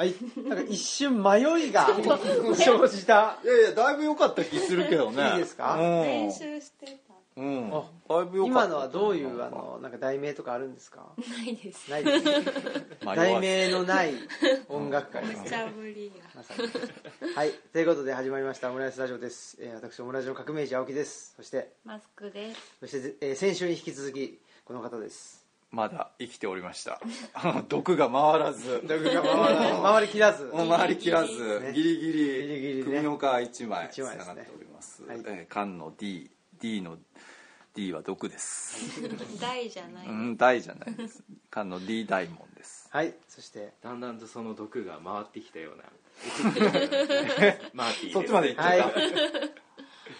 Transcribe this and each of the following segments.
はい。なんか一瞬迷いが生じた。いやいやだいぶ良かった気するけどね。いいですか？うん。練習してた。うん。あだいぶ良かった。今のはどういうあのなんか題名とかあるんですか？ないです。ないです題名のない音楽会。ですはい。ということで始まりました。オムライスラジオです、えー、私オムラジオ革命児青木です。そしてマスクです。そして、えー先週に引き続きこの方ですまだ生きておりました。毒が回らず。毒が回ら 回りきらず。回りきらず。ね。ギリギリ。ギリギリね。首の皮一枚つながっております。はい。えー缶の D D の D は毒です。大じゃない、うん大じゃないです。缶の D 大門です。はい。そして。だんだんとその毒が回ってきたような。マーティです。そっちまで行っちいった、言っ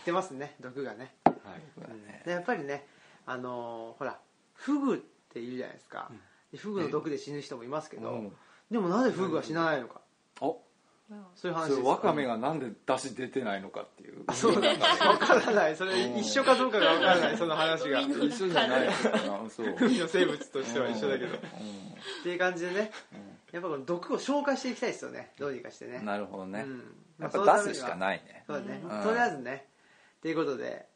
てますね。毒がね。はい。でやっぱりねあのーほらフグっているじゃないですか、でフグの毒で死ぬ人もいますけど、うん。でもなぜフグは死なないのか、お。そういう話それですワカメがなんで出汁出てないのかっていう。そうなんだ。わからない。それ一緒かどうかがわからない。その話が。一緒じゃないのかな そう。海の生物としては一緒だけど。っていう感じでね。やっぱこの毒を消化していきたいですよね。どうにかしてね。うんなるほどね、うん。やっぱ出すしかないね。そうだね、うん。とりあえずね。ということで、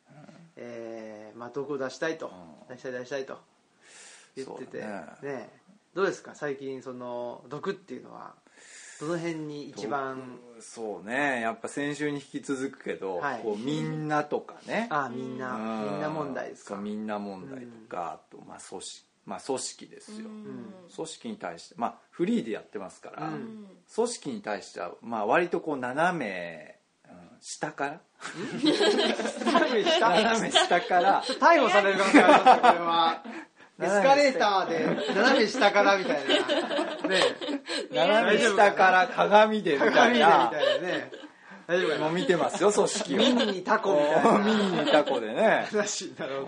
えーまあ、毒を出したいと、出したい出したいと言ってて。ねだね。どうですか？最近その毒っていうのは。どの辺に一番？そうね。やっぱ先週に引き続くけど、はい。こうみんなとかね。ああみんな。うん。みんな問題ですか？みんな問題とか、あとまあ組織まあ組織ですよ、組織に対してまあフリーでやってますから、うん。組織に対してはまあ割とこう斜め、うん下から？斜め下斜め下から。逮捕される可能性ありますよこれは エスカレーターで斜め下からみたいな ね斜め下から鏡でみたい鏡でみたないなね大丈夫もう見てますよ組織を。ミニにタコみたいな。ミニにタコでね。話になろう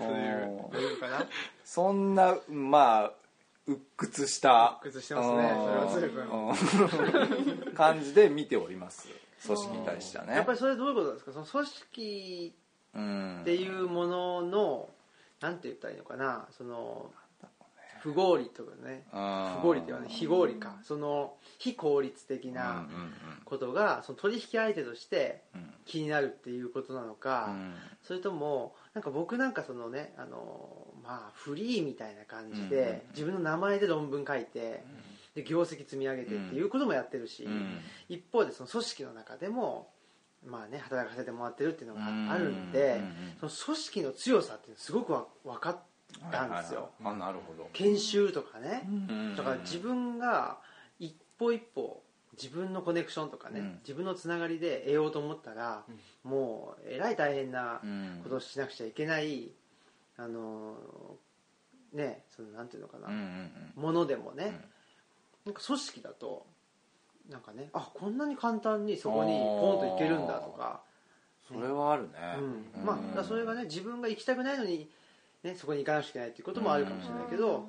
というかな？そんなまあ鬱屈した鬱屈してますね。それは随分うん。感じで見ております。組織に対してはね。やっぱりそれどういうことですか？その組織うんっていうもののなんて言ったらいいのかな？その不合理とかね。うん不合理ではね非合理か。その非効率的なことがその取引相手としてうん。気になるっていうことなのうか、ん。それともなんか僕なんかそのねあのまあフリーみたいな感じうんで自分の名前で論文書いてで業績積み上げてっていうこともやってるし、うん。一方でその組織の中でもまあね働かせてもらってるっていうのがあるんで、その組織の強さってすごくわ分かったんですよ、はいはいはい。あなるほど。研修とかね、うん。だから自分が一歩一歩自分のコネクションとかね、うん。自分のつながりで得ようと思ったら、もうえらい大変なうんことをしなくちゃいけない、あのねそのなんていうのかな、うんうんものでもね、なんか組織だとなんかねあこんなに簡単にそこにポンといけるんだとか、それはあるね。うん。まあそれがね自分が行きたくないのに、ね、そこに行かなくちゃいけないっていうこともあるかもしれないけど、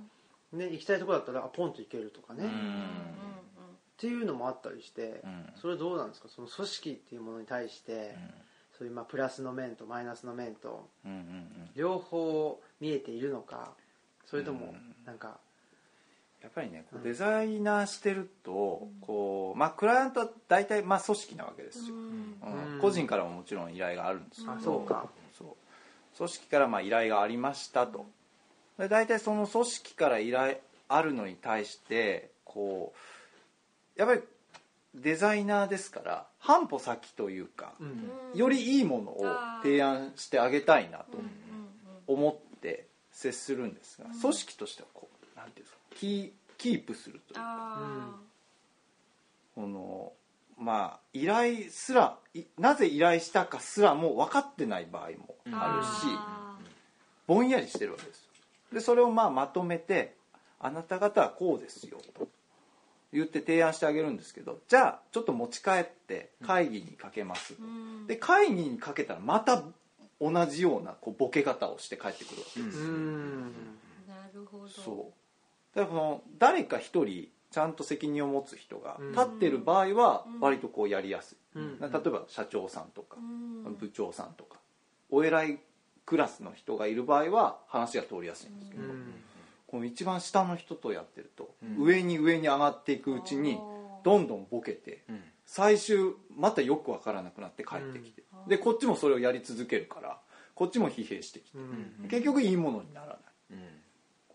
ね、行きたいところだったらあポンと行けるとかね、うん。っうんていうのもあったりして、うん。それはどうなんですか？その組織っていうものに対して、そういうまあプラスの面とマイナスの面と両方見えているのかそれともうん。なんか、やっぱりねこうデザイナーしてるとこうまあクライアントは大体まあ組織なわけですよ、うん。個人からももちろん依頼があるんですけど。あそうか。そう。組織からまあ依頼がありましたと。で大体その組織から依頼あるのに対してこうやっぱりデザイナーですから半歩先というか、うん。よりいいものを提案してあげたいなと思って接するんですが、組織としてはこうなんていうんですかキーキープするというか。あこのまあ依頼すらいなぜ依頼したかすらも分かってない場合もーあるし、あぼんやりしてるわけですよ。でそれをまあまとめてあなた方はこうですよと言って提案してあげるんですけどじゃあちょっと持ち帰って会議にかけます、ーうん。で会議にかけたらまた同じようなこうボケ方をして帰ってくるわけです、うん。なるほど。そうだからこの誰か一人ちゃんと責任を持つ人がうん。立ってる場合は割とこうやりやすい、うん。例えば社長さんとかうん。部長さんとかお偉いクラスの人がいる場合は話が通りやすいんですけど、うん。この一番下の人とやってると、うん。上に上に上がっていくうちにどんどんボケてうん。最終またよくわからなくなって帰ってきて、うん。でこっちもそれをやり続けるからこっちも疲弊してきて、うん。結局いいものにならない。うん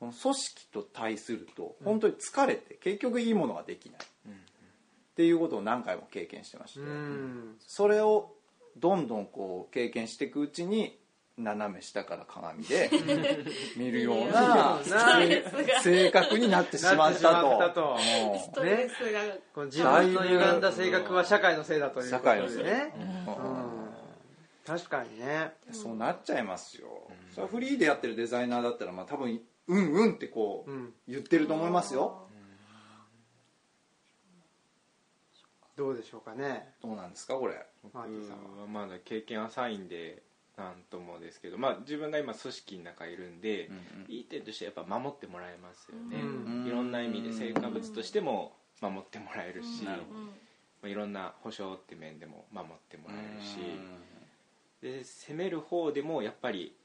この組織と対すると本当に疲れて結局いいものができない。っていうことを何回も経験してまして、うん。それをどんどんこう経験していくうちに斜め下から鏡で 見るような性格になってしまったと。なってしまったと。もうストレスが。この自分の歪んだ性格は社会のせいだということで社会のせいね確かにね。そうなっちゃいますよ、それはフリーでやってるデザイナーだったらまあ多分うんうんってこううん言ってると思いますよ、どうでしょうかね。どうなんですかこれ。は。僕はまだ経験浅いんでなんともですけど、まあ、自分が今組織の中いるんで、いい点としてはやっぱ守ってもらえますよね、うんいろんな意味で成果物としても守ってもらえるし、なるまあ、いろんな保証って面でも守ってもらえるし、で攻める方でもやっぱり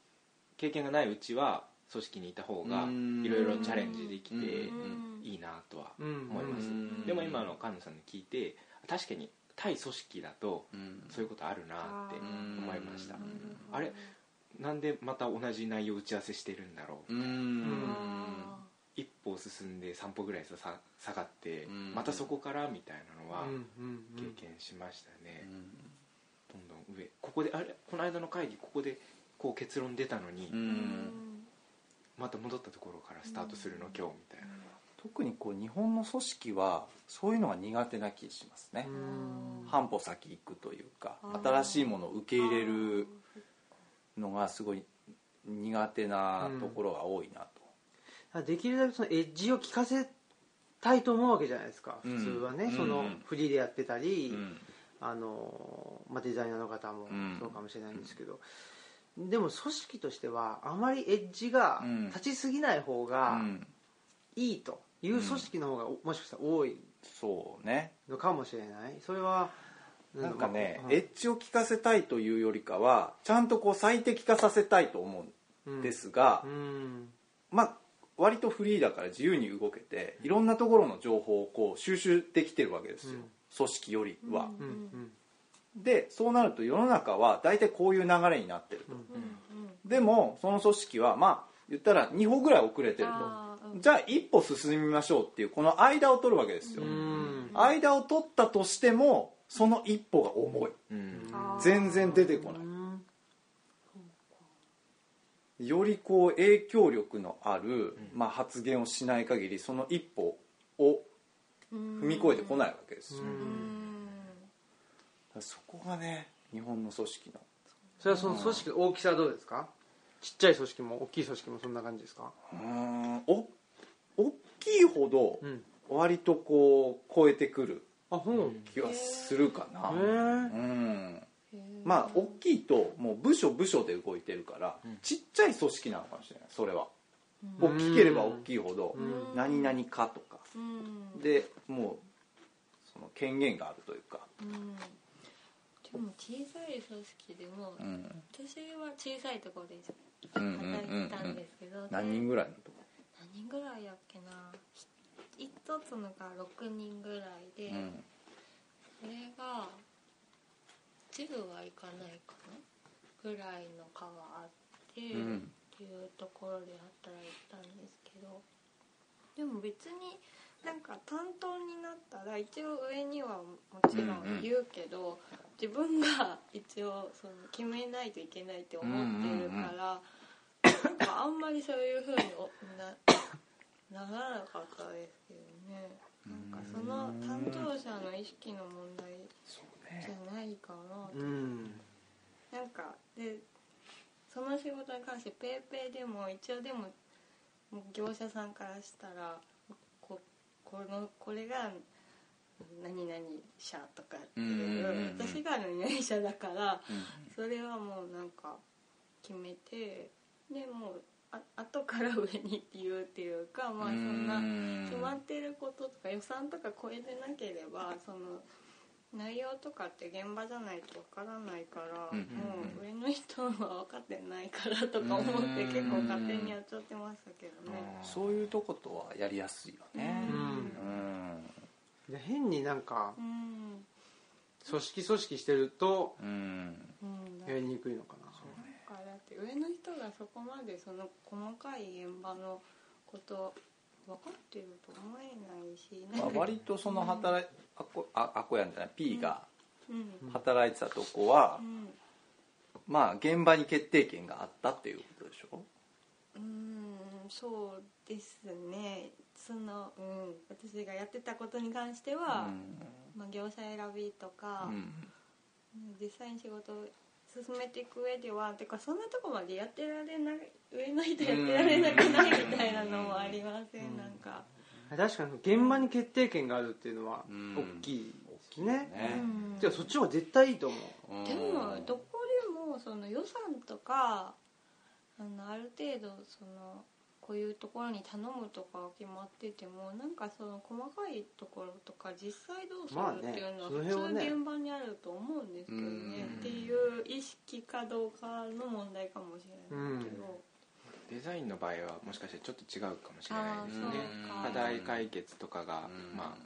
経験がないうちは組織にいた方がうん。いろいろチャレンジできてうん。いいなとはうん。思います、うん。でも今の菅野さんの聞いて確かに対組織だとうん。そういうことあるなってうん思いました。あれなんでまた同じ内容打ち合わせしてるんだろう？一歩進んで3歩ぐらいさ下がってうん。またそこからみたいなのは経験しましたね。どんどん上。ここであれ？この間の会議ここでこう結論出たのにまた戻ったところからスタートするの今日みたいな。特にこう日本の組織はそういうのが苦手な気しますね、うん。半歩先行くというか新しいものを受け入れるのがすごい苦手なところが多いなと、できるだけそのエッジを効かせたいと思うわけじゃないですかうん。普通はね、うん。そのフリーでやってたり、うん。あのまあ、デザイナーの方もうん。そうかもしれないんですけど、でも組織としてはあまりエッジがうん。立ちすぎない方がうん。いいという組織の方がもしかしたら多いそうねのかもしれない。それはなんかね、まあエッジを効かせたいというよりかはちゃんとこう最適化させたいと思うんですが、うん。まあ割とフリーだから自由に動けていろんなところの情報をこう収集できてるわけですよ、うん。組織よりは、うん。うんでそうなると世の中は大体こういう流れになってると、うん。でもその組織はまあ言ったら2歩ぐらい遅れてると。じゃあ一歩進みましょうっていうこの間を取るわけですよ、うん。間を取ったとしてもその一歩が重い。全然出てこない。うん。よりこう影響力のある、まあ、発言をしない限りその一歩を踏み越えてこないわけですよ、そこがね日本の組織の。それはその組織の大きさはどうですか？ちっちゃい組織も大きい組織もそんな感じですか？うーんお大きいほどうん割とこう超えてくるあほん気はするかな、へえうん。まあ大きいともう部署部署で動いてるから、ちっちゃい組織なのかもしれないそれは、大きければ大きいほど、うん。何々かとか。うん。でもうその権限があるというか、うんでも小さい組織でも、うん私は小さいところでうんうん。働いてたんですけど、何人ぐらいのとこ？何人ぐらいやっけな？ひ一つのが6人ぐらいで、うん。それが一部はいかないかな？ぐらいの科があって、うん。っていうところで働いてたんですけどでも別になんか担当になったら一応上にはもちろん言うけど、自分が一応その決めないといけないって思ってるから、なんかあんまりそういうふうにおなならなかったですけどね。なんかその担当者の意識の問題じねゃないかな。とうん。なんかでその仕事に関してペイペイでも一応でも業者さんからしたらここのこれが何々社とかっていう,、私が何々社だからうん。それはもうなんか決めてでもうあ後から上にっていうっていうかまあそんな決まってることとか予算とか超えてなければその内容とかって現場じゃないとわからないから、うん。もう上の人は分かってないからとか思って結構勝手にやっちゃってましたけどね。そういうとことはやりやすいよね。うんうんで変になんかうん。組織組織してるとうん。うんやりにくいのかな。なんかだって上の人がそこまでその細かい現場のこと分かってると思えないしまあ、割とその働いあこああこやんじゃない？P がうん。働いてたとこはう、ん。まあ現場に決定権があったっていうことでしょ？うんそうですねその、うん、私がやってたことに関しては、まあ、業者選びとかうん、うんうん実際に仕事を進めていく上ではてかそんなとこまでやってられない上の人やってられなくないみたいなのもありません、なんか、確かに現場に決定権があるっていうのはうん。大きいですねね。うん。てかそっちの方が絶対いいと思う。うん。でもどこでもその予算とかあのある程度そのこういうところに頼むとかは決まっててもなんかその細かいところとか実際どうするっていうのはその普通現場にあると思うんですけどね。うん。っていう意識かどうかの問題かもしれないけど、デザインの場合はもしかしてちょっと違うかもしれないですね。課題解決とかが、うん。まあ、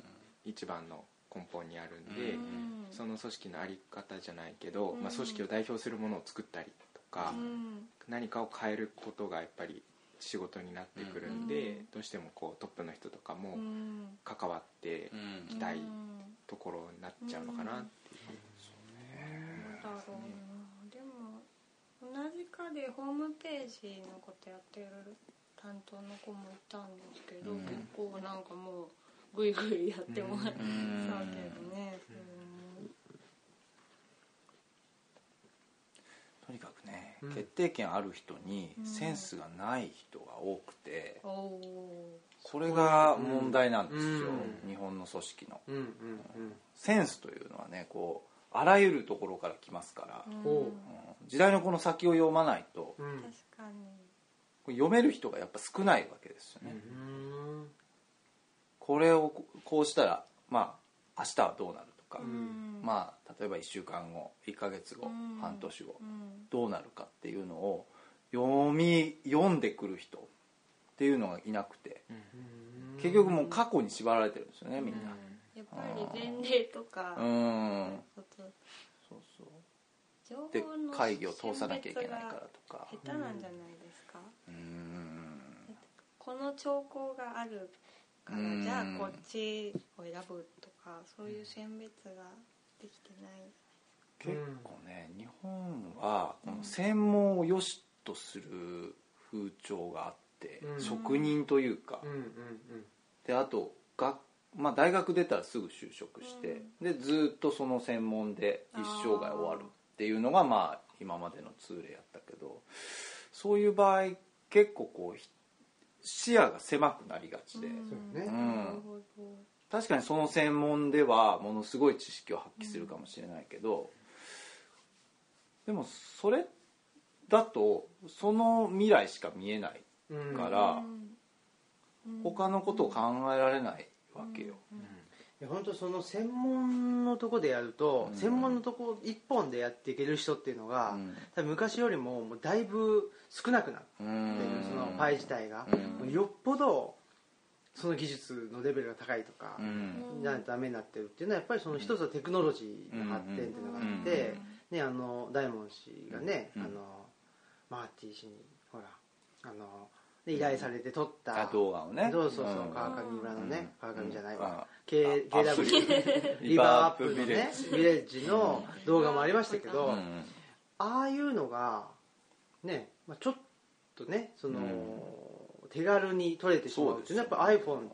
一番の根本にあるんで、うん。その組織の在り方じゃないけど、うん。まあ、組織を代表するものを作ったりとか、うん。何かを変えることがやっぱり仕事になってくるんで、うんどうしてもこうトップの人とかもうん。関わってうん。いきたいうん。ところになっちゃうのかなっていう、なんだろうな。でも同じ科でホームページのことやってる担当の子もいたんですけど、うん。結構なんかもうグイグイやってもらったけどね、それとにかくね、うん。決定権ある人にうん。センスがない人が多くて、おおこれが問題なんですよ、うん。日本の組織の。うんうんセンスというのはねこうあらゆるところから来ますから、時代のこの先を読まないと読める人がやっぱ少ないわけですよね、うん。これをここうしたらまあ明日はどうなるとか、うん。まあ例えば1週間後1ヶ月後、うん。半年後うん。どうなるかっていうのを読み読んでくる人っていうのがいなくて結局もう過去に縛られてるんですよねみんな。やっぱり前例とかうん。そうそう情で報の会議を通さなきゃいけないからとか。下手なんじゃないですか、うん。この兆候があるからうん。じゃあこっちを選ぶとかそういう選別ができてない。結構ね日本はこの専門を良しとする風潮があって、うん。職人というか、うんうんであと学、まあ、大学出たらすぐ就職して、でずっとその専門で一生涯終わるっていうのがまあ今までの通例やったけどそういう場合結構こうひ視野が狭くなりがちで、そうね。うん。なるほど確かにその専門ではものすごい知識を発揮するかもしれないけど、でもそれだとその未来しか見えないうんから、うん。他のことを考えられないわけよ、いや本当その専門のとこでやると、うん。専門のとこ一本でやっていける人っていうのが、うん。多分昔よりももうだいぶ少なくなってうる、ん。そのパイ自体が、よっぽどその技術のレベルが高いとか、うん。ダメになってるっていうのはやっぱりその一つはテクノロジーの発展っていうのがあって、ね、あの大門氏がね、うん。あのマーティ氏にほらあので依頼されて撮った、あ動画をね。そうそうそう、ん。川上村のね、うん。川上じゃないうん。わ、あ K あ KW リバーアップのねビレッジ。の動画もありましたけど、うん。ああいうのがね、まあ、ちょっとねその、うん手軽に撮れてしまうっていうのはやっぱ iPhone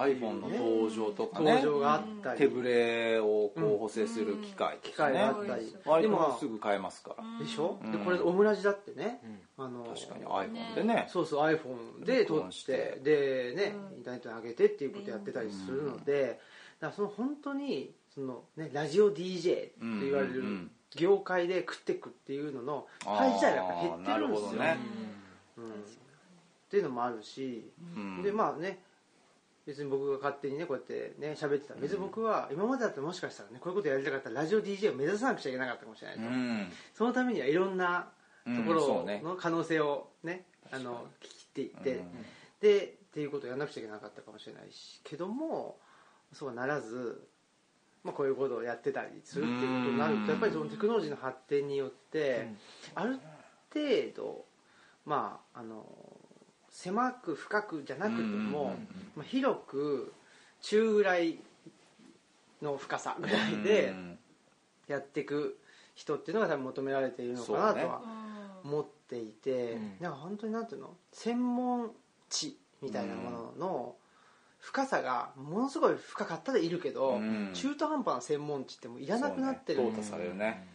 iPhone の登場とかね。登場があったり、手ぶれをこう補正する機械と機械があったり、割でもとすぐ買えますから。でしょ、うん。でこれオムラジだってね、あの確かに iPhone でね。そうそう iPhone で撮ってて。でね、うん。インターネットに上げてっていうことやってたりするので、だからその本当にその、ね、ラジオ DJ って言われる業界で食ってくっていうののパイ自体がやっぱ減ってるんですよ、なるほどね。うんっていうのもあるし、うん。でまあね別に僕が勝手にねこうやってね喋ってた。ら別に僕は今までだってもしかしたらねこういうことやりたかったらラジオ DJ を目指さなくちゃいけなかったかもしれないと、うん。そのためにはいろんなところの可能性をね、あの聞きっていって、うん。でっていうことをやらなくちゃいけなかったかもしれないしけどもそうならず、まあ、こういうことをやってたりするっていうことになるとやっぱりそのテクノロジーの発展によってある程度まああの狭く深くじゃなくても、まあ、広く中ぐらいの深さぐらいでやっていく人っていうのが多分求められているのかなとは思っていて、うん。なんか本当になんていうの？専門知みたいなものの深さがものすごい深かったでいるけど、うん。中途半端な専門知ってもういらなくなってる。淘汰されるね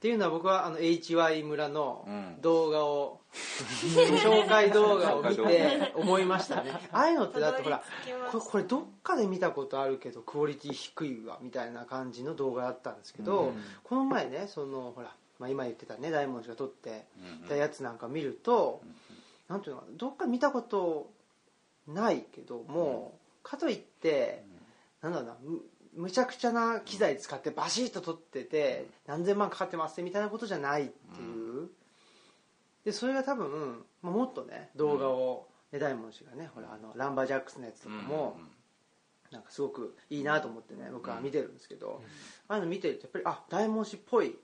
っていうのは僕はあの HY 村のうん。動画を、紹介動画を見て思いましたね。ああいうのってだってほらこれこれどっかで見たことあるけどクオリティ低いわみたいな感じの動画だったんですけど、うん。この前ねそのほら、まあ、今言ってたね大門氏が撮ってうん。たやつなんか見ると、なんていうのかなどっか見たことないけども、かといって、なんだろうなむむちゃくちゃな機材使ってバシッと撮ってて何千万かかってますみたいなことじゃないっていう、でそれが多分、まあ、もっとね動画を、ね大門氏がねほらあのランバージャックスのやつとかも、なんかすごくいいなと思ってね僕は見てるんですけど、ああいうの見てるとやっぱりあ大門氏っぽい、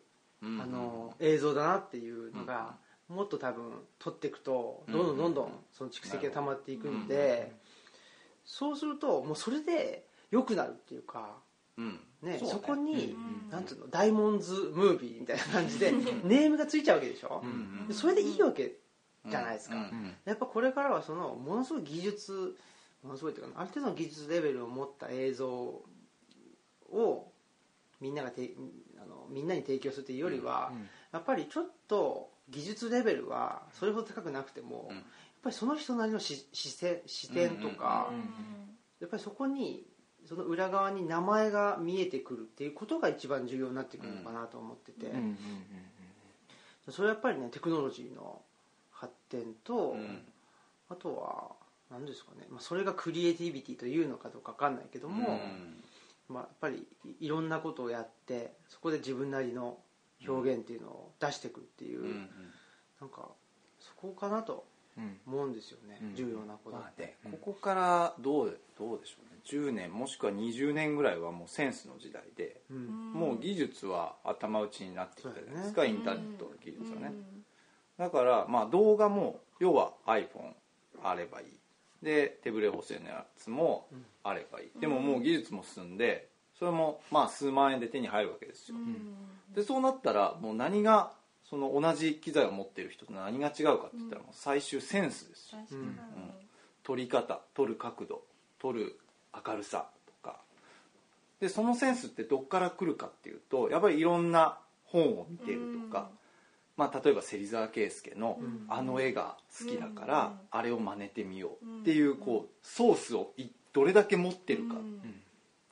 うんあの映像だなっていうのが、もっと多分撮っていくとどんどんどんどんその蓄積が溜まっていくんで、そうするともうそれで良くなるっていうか、うん。ねそこに、うん。なんていうのダイモンズムービーみたいな感じでネームがついちゃうわけでしょ、うそれでいいわけじゃないですか、やっぱこれからはそのものすごい技術ものすごいっていうかなある程度の技術レベルを持った映像をみんながてあのみんなに提供するというよりは、うんやっぱりちょっと技術レベルはそれほど高くなくても、うん。やっぱりその人なりのし視線視点とか、うん。やっぱりそこにその裏側に名前が見えてくるっていうことが一番重要になってくるのかなと思ってて、それはやっぱりねテクノロジーの発展と、うん。あとは何ですかね、まあ、それがクリエイティビティというのかどうか分かんないけども、まあ、やっぱりいいろんなことをやってそこで自分なりの表現っていうのを出していくっていう、うんうん。なんかそこかなとうん。思うんですよね、うん。重要なことまあってね、ここからどうどうでしょうね10年もしくは20年ぐらいはもうセンスの時代で、うん。もう技術は頭打ちになってきたじゃないですか、そうインターネットの技術はね、だからまあ動画も要は iPhone あればいい。で手ブレ補正のやつもあればいい、でももう技術も進んでそれもまあ数万円で手に入るわけですよ、でそうなったらもう何がその同じ機材を持ってる人と何が違うかって言ったらもう最終センスですよ、うん。撮り方撮る角度撮る明るさとか。でそのセンスってどっから来るかっていうとやっぱりいろんな本を見てるとか、まあ、例えば芹沢圭介のうん。あの絵が好きだからうん。あれを真似てみようっていうこうソースをいどれだけ持ってるか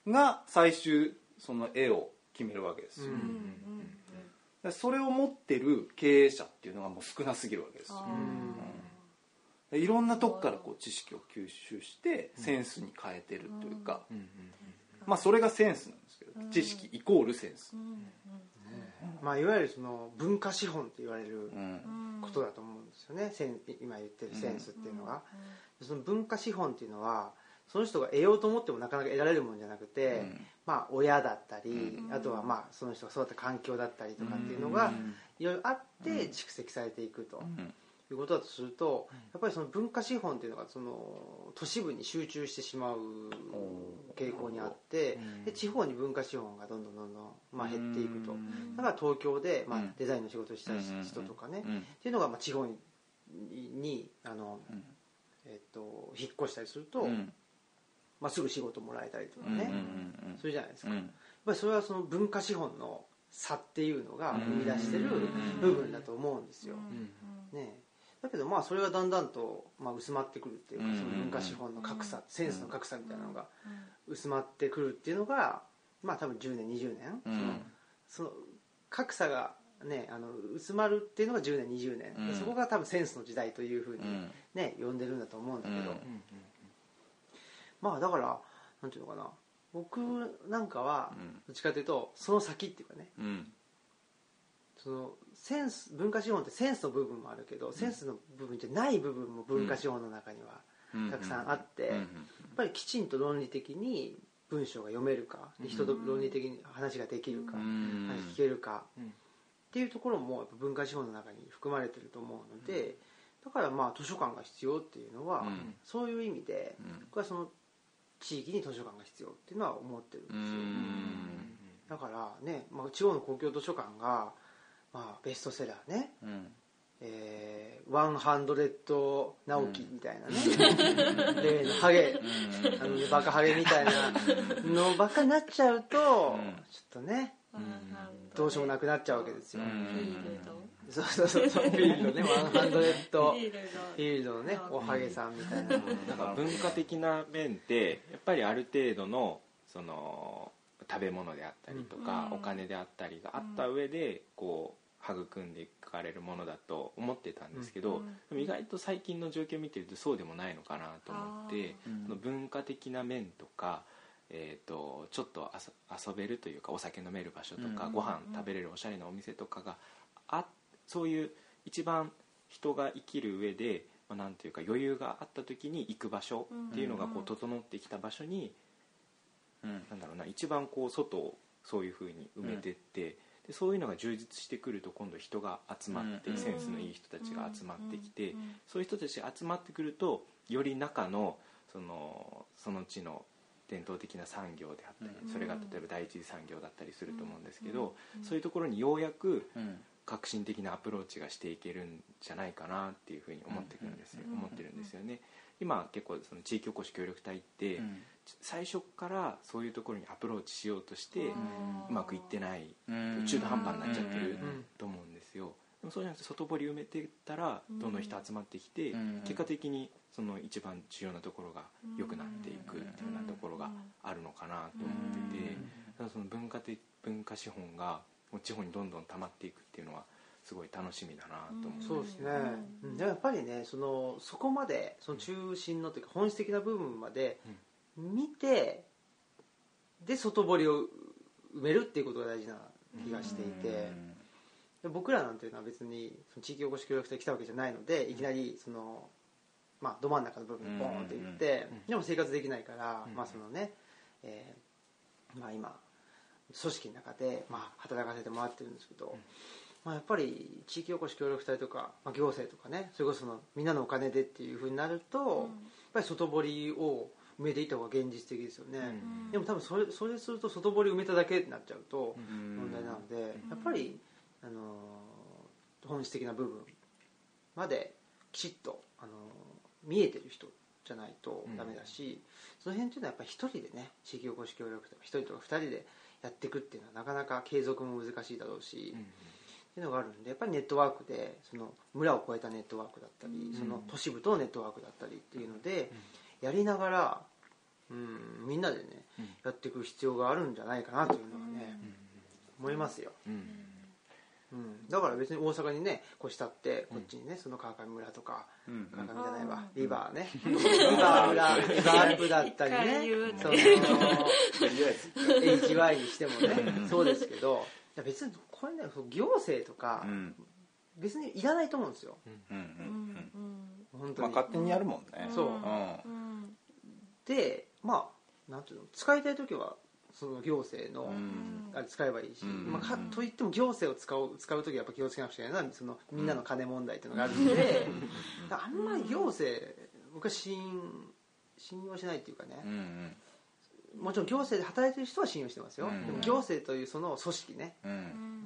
が最終その絵を決めるわけですよ、それを持ってる経営者っていうのがもう少なすぎるわけですよ。でいろんなとこからこう知識を吸収してセンスに変えてるというか、まあそれがセンスなんですけど、うん知識イコールセンス、まあ、いわゆるその文化資本って言われるうん。ことだと思うんですよね、今言ってるセンスっていうのが、その文化資本っていうのはその人が得ようと思ってもなかなか得られるもんじゃなくて、うん。まあ、親だったり、うん。あとはまあその人が育った環境だったりとかっていうのがいろいろあって蓄積されていくと。うんいうことだとするとやっぱりその文化資本っていうのがその都市部に集中してしまう傾向にあってうん。で地方に文化資本がどんどんどんどんまあ減っていくと。うん。だから東京でまあうん。デザインの仕事をした人とかねうんっていうのがまあ地方ににあの、うん。えっと引っ越したりすると、うん。まあ、すぐ仕事もらえたりとかうんね、うんそれじゃないですか、うん。やっぱりそれはその文化資本の差っていうのがうん。生み出してる部分だと思うんですよ、ね、だけどまあそれがだんだんとまあ薄まってくるっていうかうん。その文化資本の格差センスの格差みたいなのが薄まってくるっていうのがまあ多分10年20年、うん。その格差がねあの薄まるっていうのが10年20年、うん。でそこが多分センスの時代というふうにうん。ね呼んでるんだと思うんだけど、うん。まあだからなんていうのかな。僕なんかはどっちかというとその先っていうかね。うん。そのセンス文化資本ってセンスの部分もあるけど、センスの部分じゃない部分も文化資本の中にはうん。たくさんあって、うん。やっぱりきちんと論理的に文章が読めるかで人と論理的に話ができるか、うん。話聞けるか、うん。っていうところもやっぱ文化資本の中に含まれてると思うので、だからまあ図書館が必要っていうのは、うん。そういう意味でうん。僕はその地域に図書館が必要っていうのは思ってるんですうよ、ん。だからね、まあ、地方の公共図書館が、まあ、ベストセラーね。うん。えー、ワンハンドレッド直樹みたいなね、例のハゲ、あのね、バカハゲみたいな。のばっかになっちゃうと、うんちょっとねどうしようもなくなっちゃうわけですよ、うん。フィールド。そうそうそう。そうフィールドね。ワンハンドレッドフィールド。のねおハゲさんみたいな、なんか文化的な面ってやっぱりある程度のその食べ物であったりとか、うん。お金であったりがあった上でこう育んでいかれるものだと思ってたんですけど、うんでも意外と最近の状況を見てるとそうでもないのかなと思ってあー。その文化的な面とか、えー、とちょっと遊遊べるというかお酒飲める場所とか、うんご飯食べれるおしゃれなお店とかがあそういう一番人が生きる上で、まあ、なんていうか余裕があった時に行く場所っていうのがこううん。整ってきた場所に、うん。なんだろうな一番こう外をそういうふうに埋めてって、でそういうのが充実してくると今度人が集まって、うん。センスのいい人たちが集まってきて、そういう人たちが集まってくるとより中のそのその地の伝統的な産業であったり、うん。それが例えば第一次産業だったりすると思うんですけど、そういうところにようやくうん。革新的なアプローチがしていけるんじゃないかなっていうふうに思ってくるんですよ、うん。思ってるんですよね。今結構その地域おこし協力隊って、うん。最初からそういうところにアプローチしようとして、うまくいってないうん。中途半端になっちゃってるうん。と思うんですよ。でもそうじゃなくて外堀埋めていったらうん。どんどん人集まってきて、うん。結果的にその一番重要なところが良くなっていくっていうようなところがあるのかなと思っててだからその文化的文化資本がもう地方にどんどん溜まっていくっていうのはすごい楽しみだなと思って、そうですね、うん。やっぱりねそのそこまでその中心のというか本質的な部分まで見てで外堀を埋めるっていうことが大事な気がしていて、で僕らなんていうのは別にその地域おこし協力隊来たわけじゃないのでいきなりその、まあ、ど真ん中の部分にボーンっていって、うん。でも生活できないから、うん。まあそのね、えーまあ、今組織の中で、まあ、働かせてもらってるんですけど、まあ、やっぱり地域おこし協力隊とか、まあ、行政とかねそれこそそのみんなのお金でっていうふうになると、やっぱり外堀を埋めていった方が現実的ですよね、うん。でも多分それそれすると外堀埋めただけになっちゃうと、うん。問題なので、やっぱり、あのー本質的な部分まできちっと、あのー見えてる人じゃないとダメだし、その辺っていうのはやっぱり一人でね地域おこし協力隊一人とか二人でやっていくっていうのはなかなか継続も難しいだろうし、っていうのがあるんでやっぱりネットワークでその村を越えたネットワークだったり、うん。その都市部とのネットワークだったりっていうので、やりながら、うん、みんなでね、うん。やっていく必要があるんじゃないかなというのはね、思いますよ、うん。うん、だから別に大阪にね越したってこっちにねその川上村とかうん。川上じゃないわうん。リバーね。リバー村リバープだったりね。その HY にしてもねうん。そうですけどいや別にこれね行政とかうん。別にいらないと思うんですよ。うんううんん。本当に、まあ勝手にやるもんね。そう。うん。うんでまあなんていうの使いたい時はその行政の、うん。あれ使えばいいし、うん。まあ、かといっても行政を使う使う時はやっぱ気をつけなくちゃいけない。のはそのみんなの金問題っていうのが。あるんで、あんまり行政僕は信信用しないっていうかね。うんう、んもちろん行政で働いてる人は信用してますよ、うん。でも行政というその組織ね。うん。うんうん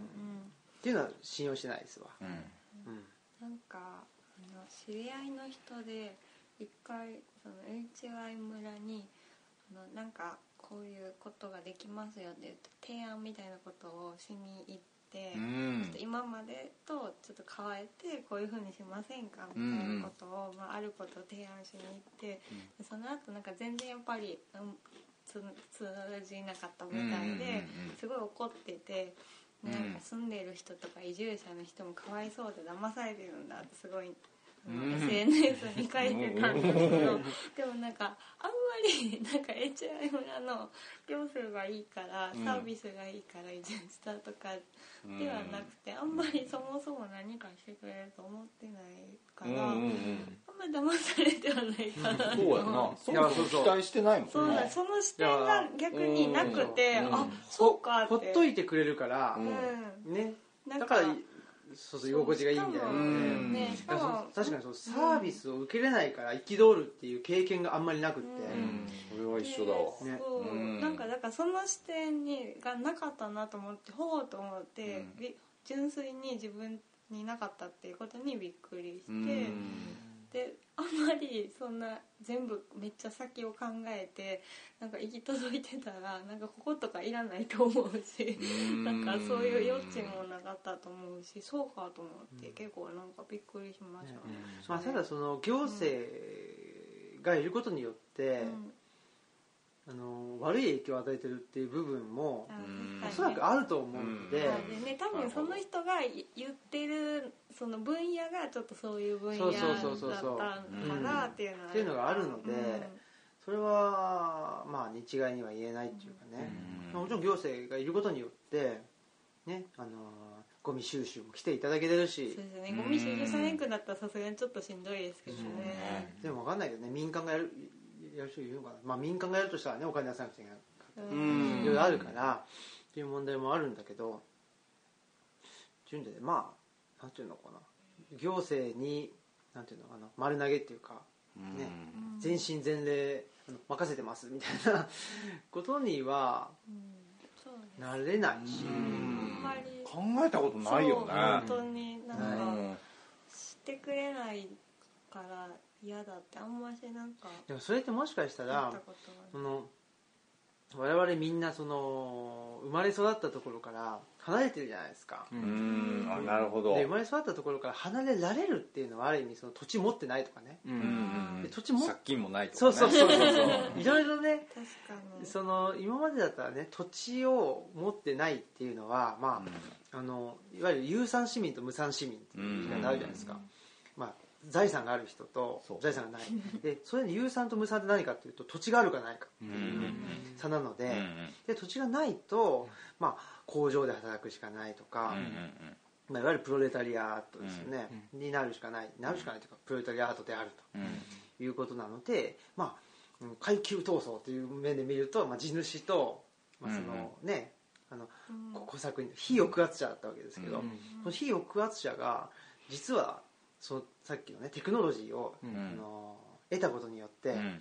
っていうのは信用してないですわ、うん。うん。なんかあの知り合いの人で一回その HY 村にあのなんかこういうことができますよって言って提案みたいなことをしに行って、うん。ちょっと今までとちょっと変えてこういうふうにしませんかみたいなことを、まあ、あることを提案しに行って、でその後なんか全然やっぱり、うん、つ通じなかったみたいで、すごい怒ってて。うんなんか住んでる人とか移住者の人もかわいそうで騙されてるんだってすごい、SNS に書いてたんですけどでもなんかあんまりなんか HI 村の行政がいいからうん。サービスがいいから移住したとかではなくてあんまりそもそも何かしてくれると思ってないから、あん。まんま騙されてはないかなそうやな。そもそも期待してないもんそうだその視点が逆になくてうんあそうかって。ほっといてくれるからね。なんかだからそうそう居心地がいいみたいなね確かにそうサービスを受けれないから憤るっていう経験があんまりなくって、うん。それは一緒だわ。ね。そう、うん。なんかだからその視点にがなかったなと思ってほうと思って、うん。び純粋に自分になかったっていうことにびっくりして、うんであんまりそんな全部めっちゃ先を考えてなんか行き届いてたらなんかこことかいらないと思うし、うん。なんかそういう余地もなかったと思うしそうかと思って結構なんかびっくりしましたね。まあ、ただその行政がいることによって、うんあの悪い影響を与えてるっていう部分もおそらくあると思うので、はいでね。多分その人が言ってるその分野がちょっとそういう分野だったそうそうそうそう。のかなっていうのはっていうのがあるのでうんそれはまあ一概には言えないっていうかね、うん。もちろん行政がいることによってねあのゴミ収集も来ていただけてるし。そうですね。ゴミ収集されんくなったらさすがにちょっとしんどいですけどね。でも分かんないけどね民間がやるやる人いるのかな、まあ、民間がやるとしたらねお金出さなくちゃいけない。うん。いろいろあるからっていう問題もあるんだけど順序でまあなんていうのかな。行政になんていうのかな。丸投げっていうかね。うん。全身全霊あの任せてますみたいなことにはなれないし。うんあんまり考えたことないよね。本当になんうかん。してくれないから嫌だってあんましなんかでもそれってもしかしたらその我々みんなその生まれ育ったところから離れてるじゃないですか、うん。あなるほど。で生まれ育ったところから離れられるっていうのはある意味その土地持ってないとかね。ううん土地も借金もないとかそうねそうそうそうそう。いろいろね確かに。その今までだったらね土地を持ってないっていうのはまあ、あのいわゆる有産市民と無産市民っていう言い方あるじゃないですか、まあ、財産がある人と財産がない。でそれで有産と無産って何かっていうと土地があるかないかってうんいう差なので,、うんうん。で土地がないと、まあ、工場で働くしかないとか、まあ、いわゆるプロレタリアートですよね、になるしかない。なるしかないというかプロレタリアートであるうんうん。ということなので、まあ、うん階級闘争という面で見ると、まあ、地主と、まあそのねあのうん。小作に非抑圧者だったわけですけど、うん。その非抑圧者が実はそのさっきのねテクノロジーを、うん。あの得たことによって、うん。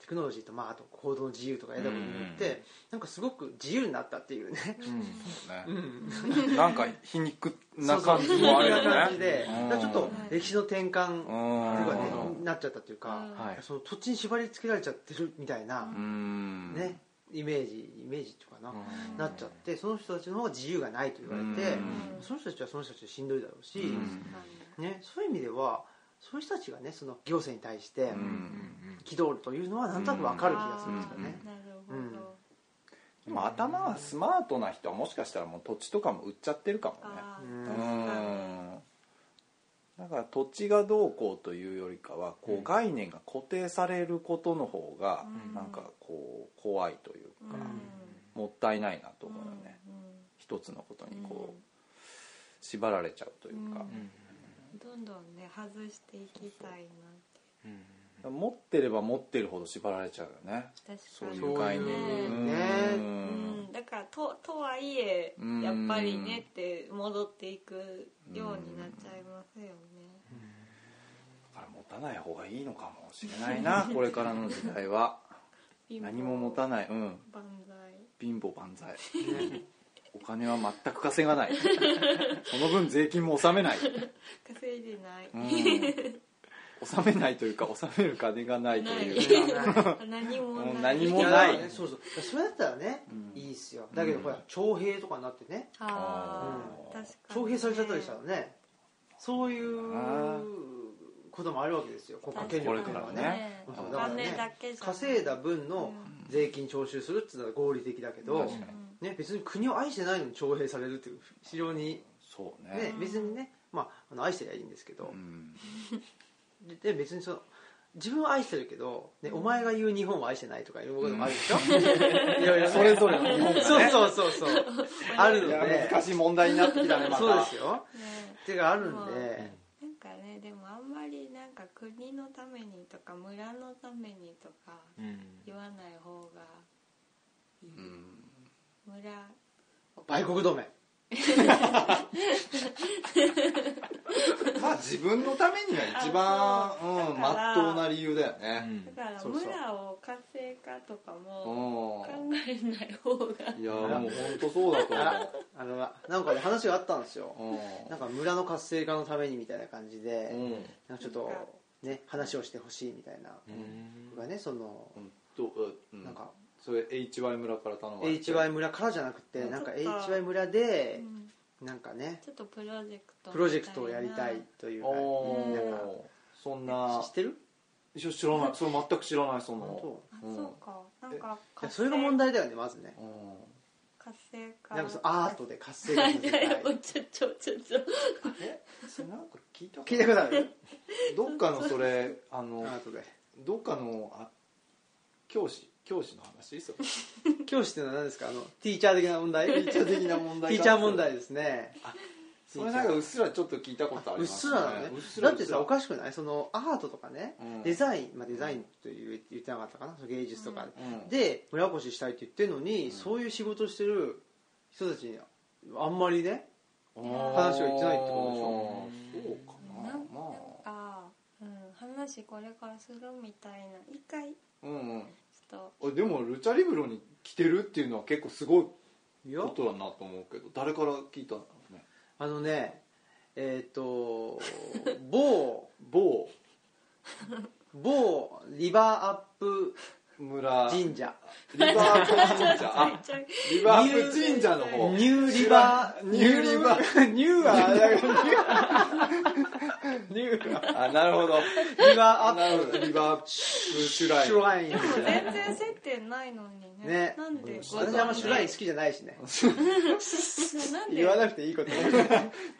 テクノロジーと、まあ、あと行動の自由とか得たことによって、うん。なんかすごく自由になったっていうね、なんか皮肉な感じもあるよね。感じで、うん。ちょっと歴史の転換うんとかねなるほなっちゃったというか、うん。はい。その土地に縛り付けられちゃってるみたいな、うん。ねイメージイメージっていうかな、うん。なっちゃってその人たちの方が自由がないと言われて、うん。その人たちはその人たちでしんどいだろうし、うんね、そういう意味ではそういう人たちがねその行政に対してうん。憤るというのはなんとなく分かる気がするんですよね。なるほうん。どでも頭がスマートな人はもしかしたらもう土地とかも売っちゃってるかもね。だから土地がどうこうというよりかはこうんう概念が固定されることの方がうん。なんかこう怖いというかうん。もったいないなと思うよね。うん一つのことにこう縛られちゃうというかどんどんね外していきたいなって持ってれば持ってるほど縛られちゃうよね。確そうかにいう概念。にそういううんね。うん。だからととはいえうんやっぱりねって戻っていくようになっちゃいますよね。だから持たない方がいいのかもしれないな これからの時代は。貧乏何も持たない。うん。万歳。貧乏万歳 お金は全く稼がない。その分税金も納めない、稼いでない、うん、納めないというか納める金がないという。か何もうんない。何もないそうそう。それだったらね、うん。いいっすよ。だけどほら徴兵とかになってね。あうん徴兵されちゃったりしたらねそういうあこともあるわけですよ。国家権力っていうのはね。ねだから金だねけじゃ稼いだ分の税金徴収するっていうのは合理的だけど、確かにね、別に国を愛してないのに徴兵されるっていう非常に、そうね。ね、別にね、まあ、あの愛してりゃいいんですけど。う、ん。でで別にその自分は愛してるけど、ね、お前が言う日本は愛してないとかいうこともあるでしょ、いろいろねそれぞれの日本がね。そうそうそうそう。あるのいやで難しい問題になってきたねまた。そうですよ。ね。ってがあるんうんで、なんかねでもあんまりなんか国のためにとか村のためにとかうん。言わない方がいい、うん村。売国同盟 まあ自分のためには一番うう。んまっとうな理由だようねん。だから村を活性化とかうも考んえない方が。いやもう本当そうだとああのなんかね話があったんですよ。思うなんか村の活性化のためにみたいな感じで、うん。うんなんかちょっとね話をしてほしいみたいな、がねその、うん。とうん。なんかそれ HY 村から頼まれて。HY 村からじゃなくて、うん。なんか HY 村でう、ん。なんかねちょっとプロジェクトプロジェクトをやりたいというかおなんか。おそんな。知ってる？一緒知らない。それ全く知らないその。本あう。んそうか。なんかそれが問題だよねまずね。うん。活性化。なんかそのアートで活性化させたい。ちょちょちょちょえそれなんか聞いた聞いたことある？どっかのそれあアのどっかのあ教師？教師の話？そ れ教師っていうのは何ですか？あのティーチャー的な問題？ティーチャー的な問題ティーチャー問題ですね。それなんかうっすらちょっと聞いたことありうっますすらなのね。うっすらだってさおかしくない？そのアートとかね、うん。デザイン、まあ、デザインと言言ってなかったかな？その芸術とか、うん。で村越したいって言ってるのに、そういう仕事してる人たちにあんまりね話を言ってないってことでしょ。そうかな。なんまか、うん、話これからするみたいな。一回。うんうんと。あでもルチャリブロに来てるっていうのは結構すごいことだなと思うけど誰から聞いたんだろうねあのねえっ、と某 某。某リバーアップ村。リ神社。バー神社。リバープ 神社の方。ニューリバー。ニューリバー。ニューはあれだけどニュー。ニューはあなるほど。リバーアッなるほど。リバープシュライン。プシュライン。全然接点ないのにね。ね。なんでうん。私あんまシュライン好きじゃないしね。言わなくていいこと。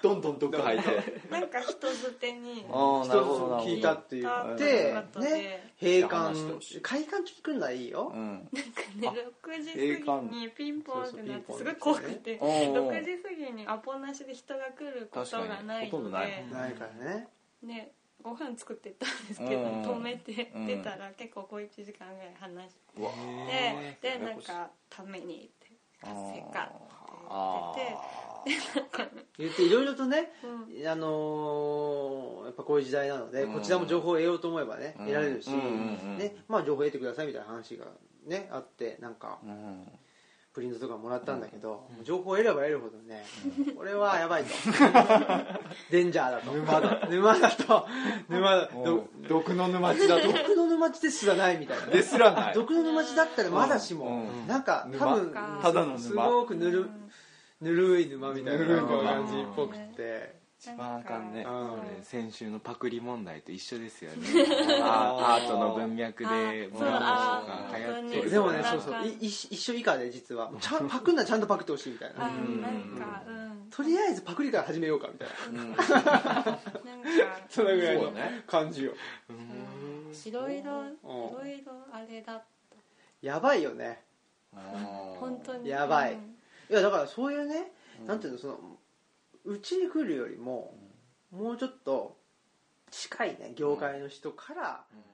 どんどんどっか入って。なんか人づてにああなるほどなるほど。聞いたっていってた後で。ね閉館。話してほしい。開館聞くんならいいよ。うん。ね6時過ぎにピンポンってなってそうそうすごい怖くて。おー6時過ぎにアポなしで人が来ることがない確かにほとんのどない。でないからね。ねご飯作ってたんですけどうん。止めてうん出たら結構小1時間ぐらい話してうわででなんかためにって活性化ってあ言ってて言っていろいろとねうん。あのーこういう時代なので、うん。こちらも情報を得ようと思えばね、うん。得られるし、ねまあ、情報を得てくださいみたいな話が、ね、あってなんかうん。プリントとかもらったんだけど、情報を得れば得るほどね、これはやばいと。デンジャーだと。沼だ。沼だと。沼だ。毒の沼地だと。毒の沼地ですらないみたいな。ですらない。毒の沼地だったらまだしも、うん。なんか多分沼。ただの沼。すごくぬるぬるい沼みたいなぬるい沼。感じっぽくて、一番あかんね。うん。先週のパクリ問題と一緒ですよね。アートの文脈であ村越とか流行ってるでもねそうそうい一一緒以下で実はちゃんパクんならちゃんとパクってほしいみたいな。あなんかうん。とりあえずパクリから始めようかみたいな。うん。なんか。そのぐらいの感じよ。いろいろいろいろあれだった。やばいよね。本当に。やばい。うん。いやだからそういうね、なんていうのそのうちに来るよりも、もうちょっと近いね業界の人から、うん。